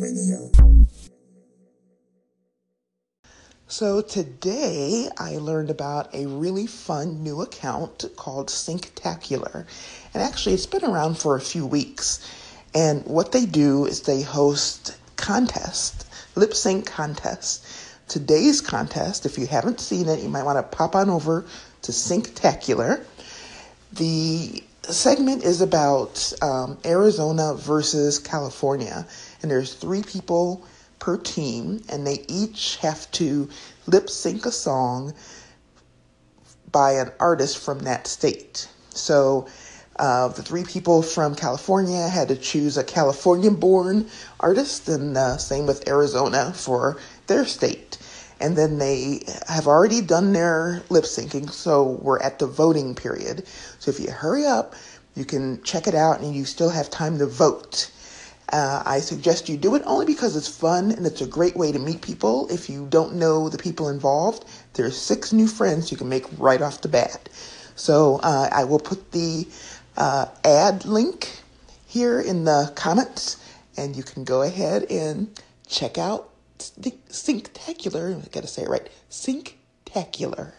Radio. So today I learned about a really fun new account called Synctacular. And actually it's been around for a few weeks. And what they do is they host contests, lip sync contests. Today's contest, if you haven't seen it, you might want to pop on over to Synctacular. The segment is about um, Arizona versus California and there's three people per team, and they each have to lip sync a song by an artist from that state. So uh, the three people from California had to choose a Californian born artist, and uh, same with Arizona for their state. And then they have already done their lip syncing, so we're at the voting period. So if you hurry up, you can check it out and you still have time to vote. Uh, I suggest you do it only because it's fun and it's a great way to meet people. If you don't know the people involved, there's six new friends you can make right off the bat. So uh, I will put the uh, ad link here in the comments, and you can go ahead and check out Synctacular. I gotta say it right. Synctacular.